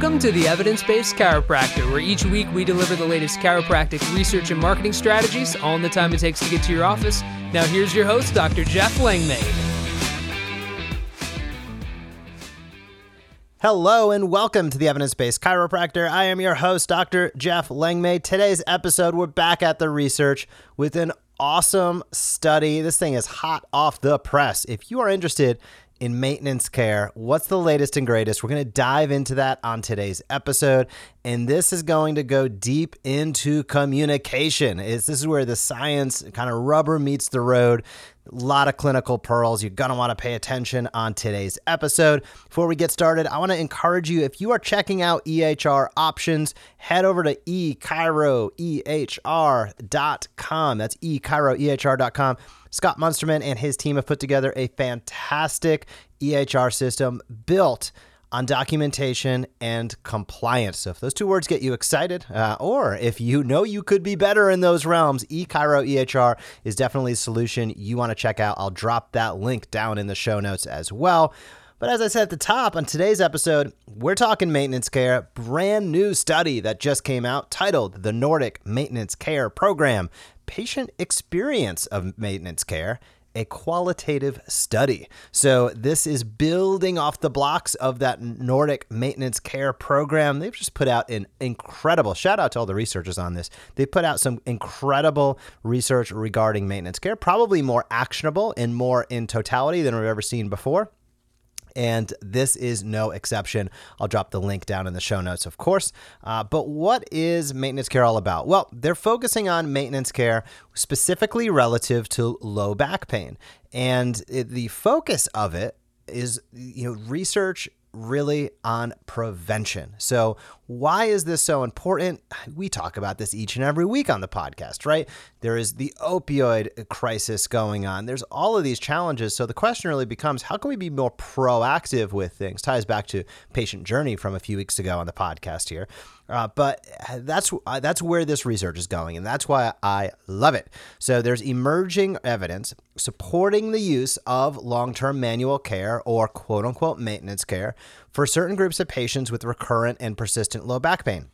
Welcome to the Evidence Based Chiropractor, where each week we deliver the latest chiropractic research and marketing strategies, all in the time it takes to get to your office. Now, here's your host, Dr. Jeff Langmaid. Hello and welcome to the Evidence Based Chiropractor. I am your host, Dr. Jeff Langmaid. Today's episode, we're back at the research with an awesome study. This thing is hot off the press. If you are interested in maintenance care. What's the latest and greatest? We're going to dive into that on today's episode. And this is going to go deep into communication. This is where the science kind of rubber meets the road. A lot of clinical pearls. You're going to want to pay attention on today's episode. Before we get started, I want to encourage you if you are checking out EHR options, head over to echiroehr.com. That's echiroehr.com Scott Munsterman and his team have put together a fantastic EHR system built on documentation and compliance. So if those two words get you excited, uh, or if you know you could be better in those realms, eChiro EHR is definitely a solution you want to check out. I'll drop that link down in the show notes as well. But as I said at the top, on today's episode, we're talking maintenance care. Brand new study that just came out titled The Nordic Maintenance Care Program patient experience of maintenance care a qualitative study. So, this is building off the blocks of that Nordic maintenance care program. They've just put out an incredible shout out to all the researchers on this. They put out some incredible research regarding maintenance care, probably more actionable and more in totality than we've ever seen before. And this is no exception. I'll drop the link down in the show notes, of course. Uh, but what is maintenance care all about? Well, they're focusing on maintenance care specifically relative to low back pain. And it, the focus of it is you know research really on prevention. So, why is this so important? We talk about this each and every week on the podcast, right? There is the opioid crisis going on. There's all of these challenges. So, the question really becomes how can we be more proactive with things? Ties back to patient journey from a few weeks ago on the podcast here. Uh, but that's uh, that's where this research is going, and that's why I love it. So there's emerging evidence supporting the use of long-term manual care or quote-unquote maintenance care for certain groups of patients with recurrent and persistent low back pain.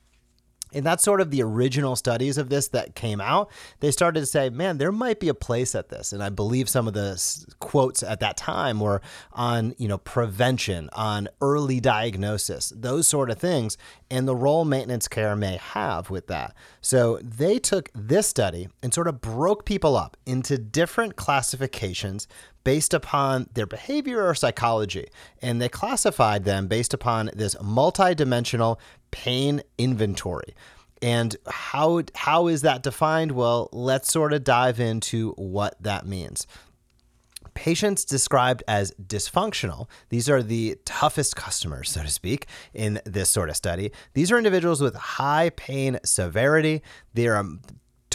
And that's sort of the original studies of this that came out. They started to say, man, there might be a place at this. And I believe some of the quotes at that time were on, you know, prevention, on early diagnosis, those sort of things, and the role maintenance care may have with that. So they took this study and sort of broke people up into different classifications based upon their behavior or psychology. And they classified them based upon this multidimensional pain inventory. And how how is that defined? Well, let's sort of dive into what that means. Patients described as dysfunctional, these are the toughest customers, so to speak, in this sort of study. These are individuals with high pain severity. They're um,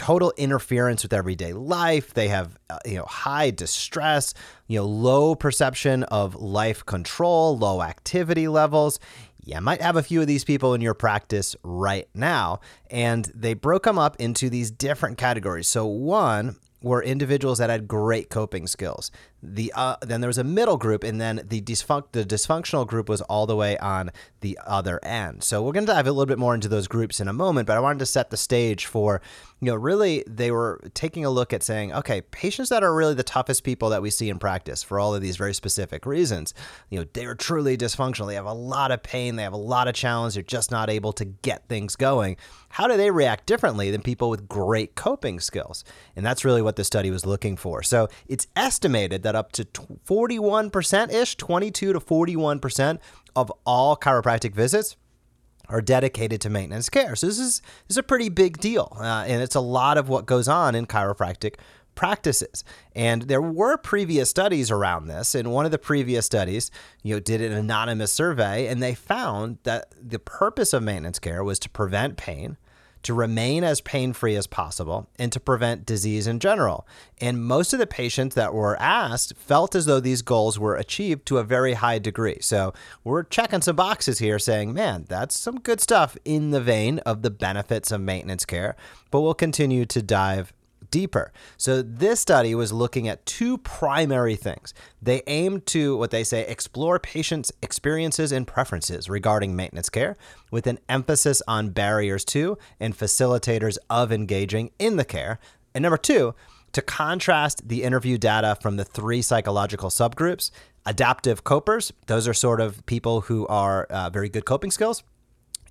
total interference with everyday life. They have uh, you know high distress, you know low perception of life control, low activity levels. You might have a few of these people in your practice right now, and they broke them up into these different categories. So one were individuals that had great coping skills. The uh, then there was a middle group, and then the the dysfunctional group was all the way on the other end. So we're going to dive a little bit more into those groups in a moment, but I wanted to set the stage for you know really they were taking a look at saying, okay, patients that are really the toughest people that we see in practice for all of these very specific reasons. You know, they are truly dysfunctional. They have a lot of pain. They have a lot of challenge. They're just not able to get things going. How do they react differently than people with great coping skills? And that's really what the study was looking for. So it's estimated that up to 41% ish, 22 to 41% of all chiropractic visits are dedicated to maintenance care. So this is, this is a pretty big deal. Uh, and it's a lot of what goes on in chiropractic practices. And there were previous studies around this. And one of the previous studies, you know, did an anonymous survey and they found that the purpose of maintenance care was to prevent pain, to remain as pain free as possible and to prevent disease in general. And most of the patients that were asked felt as though these goals were achieved to a very high degree. So we're checking some boxes here saying, man, that's some good stuff in the vein of the benefits of maintenance care. But we'll continue to dive deeper. So, this study was looking at two primary things. They aimed to, what they say, explore patients' experiences and preferences regarding maintenance care with an emphasis on barriers to and facilitators of engaging in the care. And number two, to contrast the interview data from the three psychological subgroups adaptive copers, those are sort of people who are uh, very good coping skills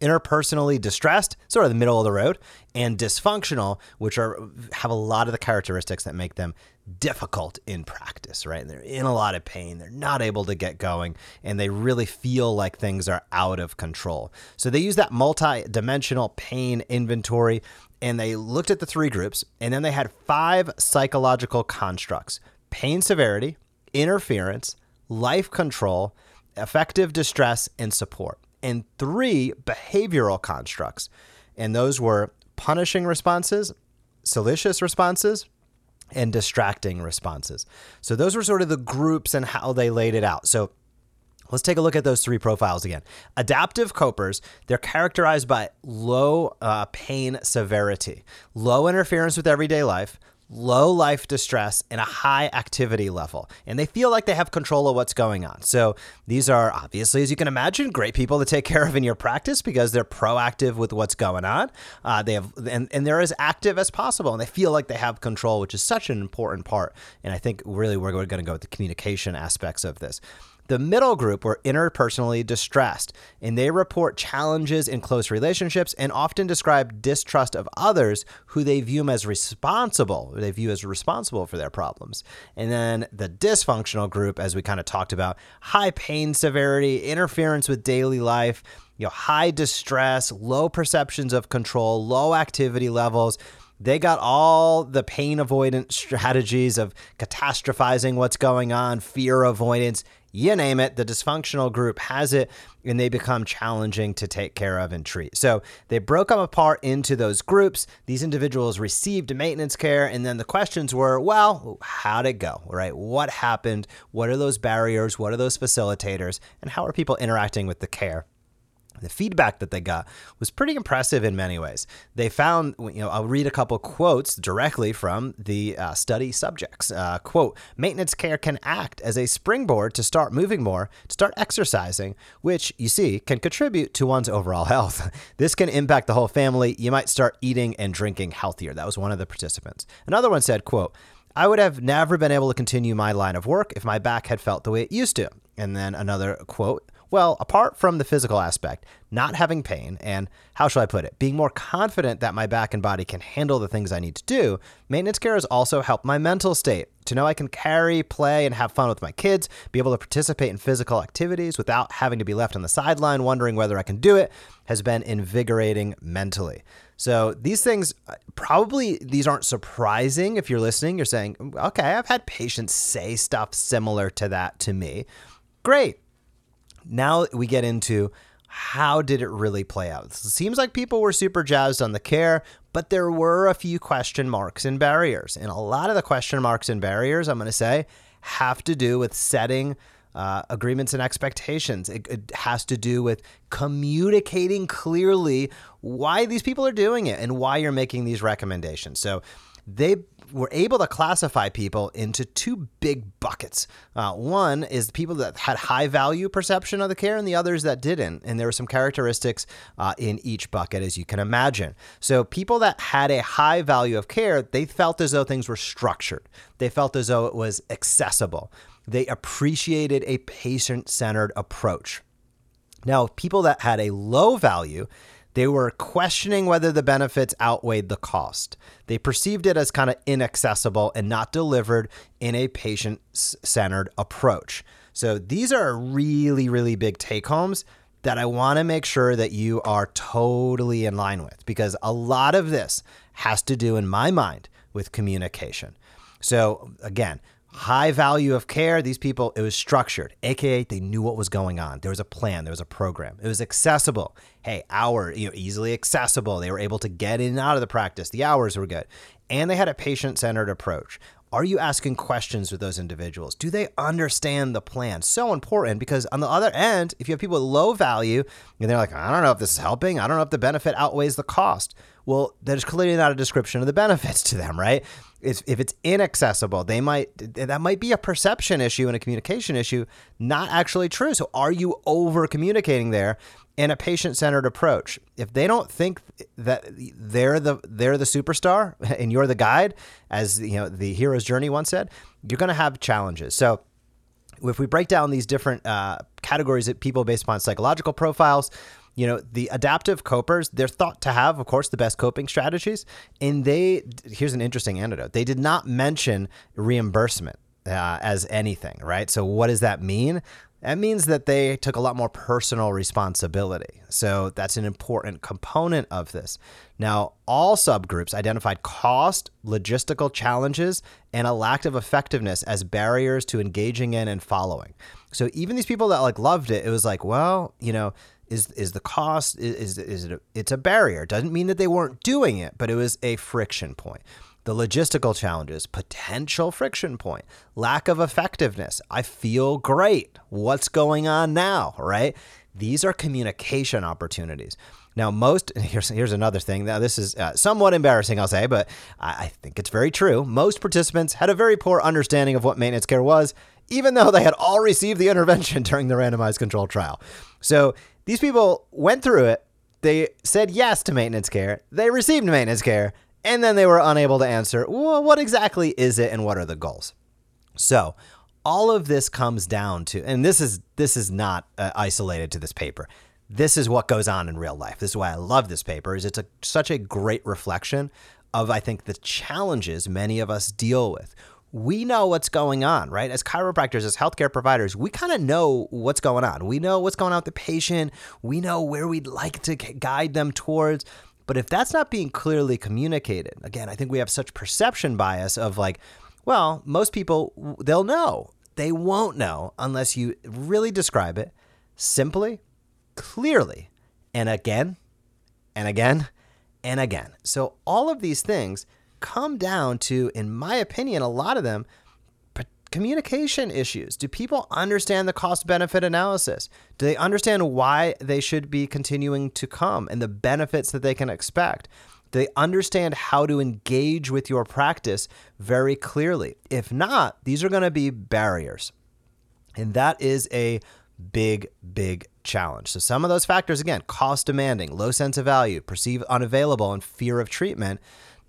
interpersonally distressed, sort of the middle of the road, and dysfunctional, which are have a lot of the characteristics that make them difficult in practice, right? They're in a lot of pain, they're not able to get going, and they really feel like things are out of control. So they use that multi-dimensional pain inventory and they looked at the three groups and then they had five psychological constructs: pain severity, interference, life control, affective distress, and support and three behavioral constructs. And those were punishing responses, solicitous responses, and distracting responses. So those were sort of the groups and how they laid it out. So Let's take a look at those three profiles again. Adaptive copers, they're characterized by low uh, pain severity, low interference with everyday life, low life distress and a high activity level. And they feel like they have control of what's going on. So these are obviously, as you can imagine, great people to take care of in your practice because they're proactive with what's going on. Uh, they have, and, and they're as active as possible and they feel like they have control, which is such an important part. And I think really we're going to go with the communication aspects of this. The middle group were interpersonally distressed, and they report challenges in close relationships and often describe distrust of others who they view as responsible, they view as responsible for their problems. And then the dysfunctional group, as we kind of talked about, high pain severity, interference with daily life, you know, high distress, low perceptions of control, low activity levels. They got all the pain avoidance strategies of catastrophizing what's going on, fear avoidance, you name it, the dysfunctional group has it, and they become challenging to take care of and treat. So they broke them apart into those groups. These individuals received maintenance care, and then the questions were, well, how'd it go, right? What happened? What are those barriers? What are those facilitators? And how are people interacting with the care? The feedback that they got was pretty impressive in many ways. They found, you know, I'll read a couple quotes directly from the uh, study subjects. Uh, quote, maintenance care can act as a springboard to start moving more, to start exercising, which you see can contribute to one's overall health. this can impact the whole family. You might start eating and drinking healthier. That was one of the participants. Another one said, quote, I would have never been able to continue my line of work if my back had felt the way it used to. And then another quote well, apart from the physical aspect, not having pain, and how shall I put it, being more confident that my back and body can handle the things I need to do, maintenance care has also helped my mental state. To know I can carry, play, and have fun with my kids, be able to participate in physical activities without having to be left on the sideline wondering whether I can do it has been invigorating mentally. So these things probably these aren't surprising if you're listening. You're saying, okay, I've had patients say stuff similar to that to me. Great now we get into how did it really play out? It seems like people were super jazzed on the care, but there were a few question marks and barriers. And a lot of the question marks and barriers, I'm going to say, have to do with setting uh, agreements and expectations. It, it, has to do with communicating clearly why these people are doing it and why you're making these recommendations. So they were able to classify people into two big buckets. Uh, one is people that had high value perception of the care, and the others that didn't. And there were some characteristics uh, in each bucket, as you can imagine. So, people that had a high value of care, they felt as though things were structured, they felt as though it was accessible, they appreciated a patient centered approach. Now, people that had a low value, they were questioning whether the benefits outweighed the cost. They perceived it as kind of inaccessible and not delivered in a patient centered approach. So these are really, really big take homes that I want to make sure that you are totally in line with because a lot of this has to do, in my mind, with communication. So, again, high value of care. These people, it was structured, aka they knew what was going on. There was a plan, there was a program. It was accessible. Hey, hour, you know, easily accessible. They were able to get in and out of the practice. The hours were good. And they had a patient-centered approach. Are you asking questions with those individuals? Do they understand the plan? So important because on the other end, if you have people with low value and they're like, I don't know if this is helping, I don't know if the benefit outweighs the cost. Well, there's clearly not a description of the benefits to them, right? If, if it's inaccessible, they might that might be a perception issue and a communication issue, not actually true. So are you over communicating there in a patient-centered approach? If they don't think that they're the they're the superstar and you're the guide, as you know the hero's journey once said, you're going to have challenges. So if we break down these different uh, categories of people based upon psychological profiles, you know the adaptive copers they're thought to have of course the best coping strategies. And they here's an interesting anecdote they did not mention reimbursement uh, as anything right so what does that mean that means that they took a lot more personal responsibility. So that's an important component of this. Now, all subgroups identified cost, logistical challenges, and a lack of effectiveness as barriers to engaging in and following. So even these people that like loved it, it was like, well, you know, is is the cost is is it a, it's a barrier. It doesn't mean that they weren't doing it, but it was a friction point. The logistical challenges, potential friction point, lack of effectiveness. I feel great. What's going on now, right? These are communication opportunities. Now, most here's here's another thing. Now, this is uh, somewhat embarrassing, I'll say, but I, I think it's very true. Most participants had a very poor understanding of what maintenance care was, even though they had all received the intervention during the randomized control trial. So these people went through it. They said yes to maintenance care. They received maintenance care, and then they were unable to answer, well, what exactly is it and what are the goals? So, all of this comes down to and this is this is not uh, isolated to this paper. This is what goes on in real life. This is why I love this paper is it's a, such a great reflection of I think the challenges many of us deal with we know what's going on, right? As chiropractors, as healthcare providers, we kind of know what's going on. We know what's going on with the patient. We know where we'd like to guide them towards. But if that's not being clearly communicated, again, I think we have such perception bias of like, well, most people, they'll know. They won't know unless you really describe it simply, clearly, and again, and again, and again. So all of these things come down to, in my opinion, a lot of them, communication issues. Do people understand the cost benefit analysis? Do they understand why they should be continuing to come and the benefits that they can expect? Do they understand how to engage with your practice very clearly? If not, these are going to be barriers. And that is a big, big challenge. So, some of those factors, again, cost demanding, low sense of value, perceived unavailable, and fear of treatment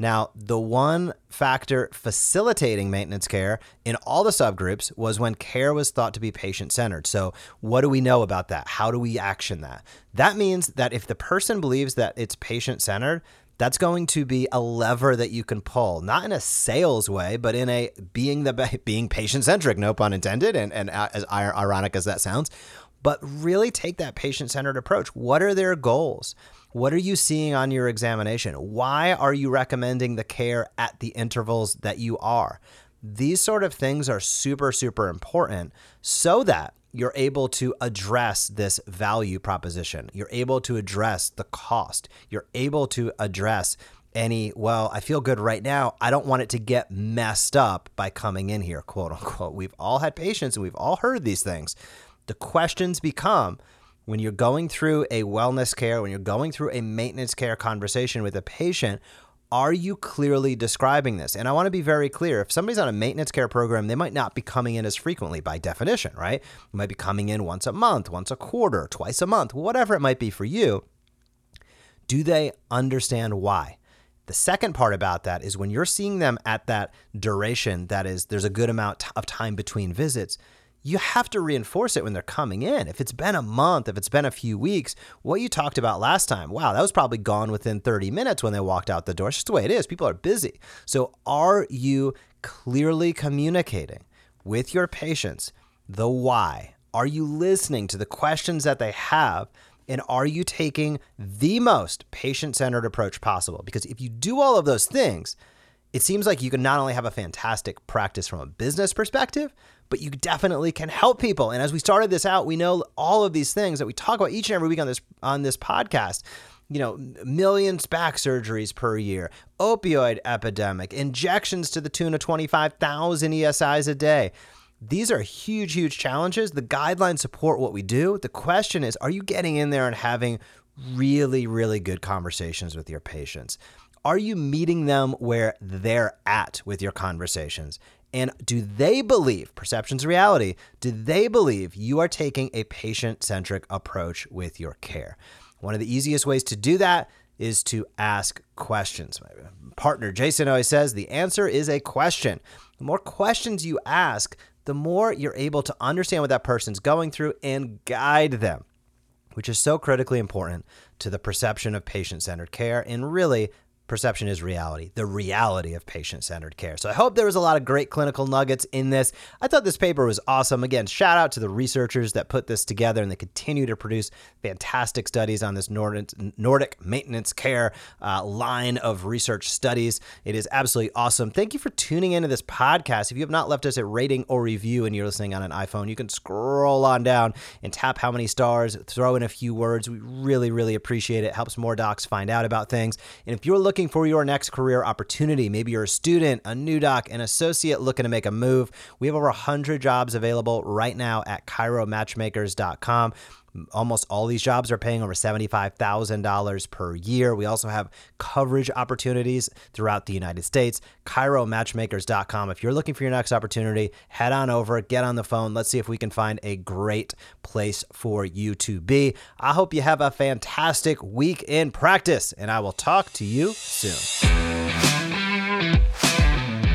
now, the one factor facilitating maintenance care in all the subgroups was when care was thought to be patient centered. So, what do we know about that? How do we action that? That means that if the person believes that it's patient centered, that's going to be a lever that you can pull, not in a sales way, but in a being the being patient centric, no pun intended, and, and uh, as ironic as that sounds, but really take that patient centered approach. What are their goals? What are you seeing on your examination? Why are you recommending the care at the intervals that you are? These sort of things are super, super important so that you're able to address this value proposition. You're able to address the cost. You're able to address any, well, I feel good right now. I don't want it to get messed up by coming in here, quote unquote. We've all had patients and we've all heard these things. The questions become when you're going through a wellness care, when you're going through a maintenance care conversation with a patient, are you clearly describing this? And I want to be very clear. If somebody's on a maintenance care program, they might not be coming in as frequently by definition, right? You might be coming in once a month, once a quarter, twice a month, whatever it might be for you. Do they understand why? The second part about that is when you're seeing them at that duration, that is, there's a good amount of time between visits you have to reinforce it when they're coming in. If it's been a month, if it's been a few weeks, what you talked about last time, wow, that was probably gone within 30 minutes when they walked out the door. It's just the way it is. People are busy. So, are you clearly communicating with your patients the why? Are you listening to the questions that they have? And are you taking the most patient centered approach possible? Because if you do all of those things, it seems like you can not only have a fantastic practice from a business perspective, but you definitely can help people. And as we started this out, we know all of these things that we talk about each and every week on this on this podcast. You know, millions back surgeries per year, opioid epidemic, injections to the tune of 25,000 ESIs a day. These are huge, huge challenges. The guidelines support what we do. The question is, are you getting in there and having really, really good conversations with your patients? Are you meeting them where they're at with your conversations? And do they believe, perception's reality, do they believe you are taking a patient centric approach with your care? One of the easiest ways to do that is to ask questions. My partner Jason always says the answer is a question. The more questions you ask, the more you're able to understand what that person's going through and guide them, which is so critically important to the perception of patient centered care and really perception is reality, the reality of patient centered care. So I hope there was a lot of great clinical nuggets in this. I thought this paper was awesome. Again, shout out to the researchers that put this together and they continue to produce fantastic studies on this Nordic maintenance care uh, line of research studies. It is absolutely awesome. Thank you for tuning into this podcast. If you have not left us a rating or review and you're listening on an iPhone, you can scroll on down and tap how many stars, throw in a few words. We really, really appreciate it. it helps more docs find out about things. And if you're looking looking for your next career opportunity, maybe you're a student, a new doc, an associate looking to make a move, we have over 100 jobs available right now at chiromatchmakers.com. Almost all these jobs are paying over $75,000 per year. We also have coverage opportunities throughout the United States. ChiroMatchmakers.com. If you're looking for your next opportunity, head on over, get on the phone. Let's see if we can find a great place for you to be. I hope you have a fantastic week in practice, and I will talk to you soon.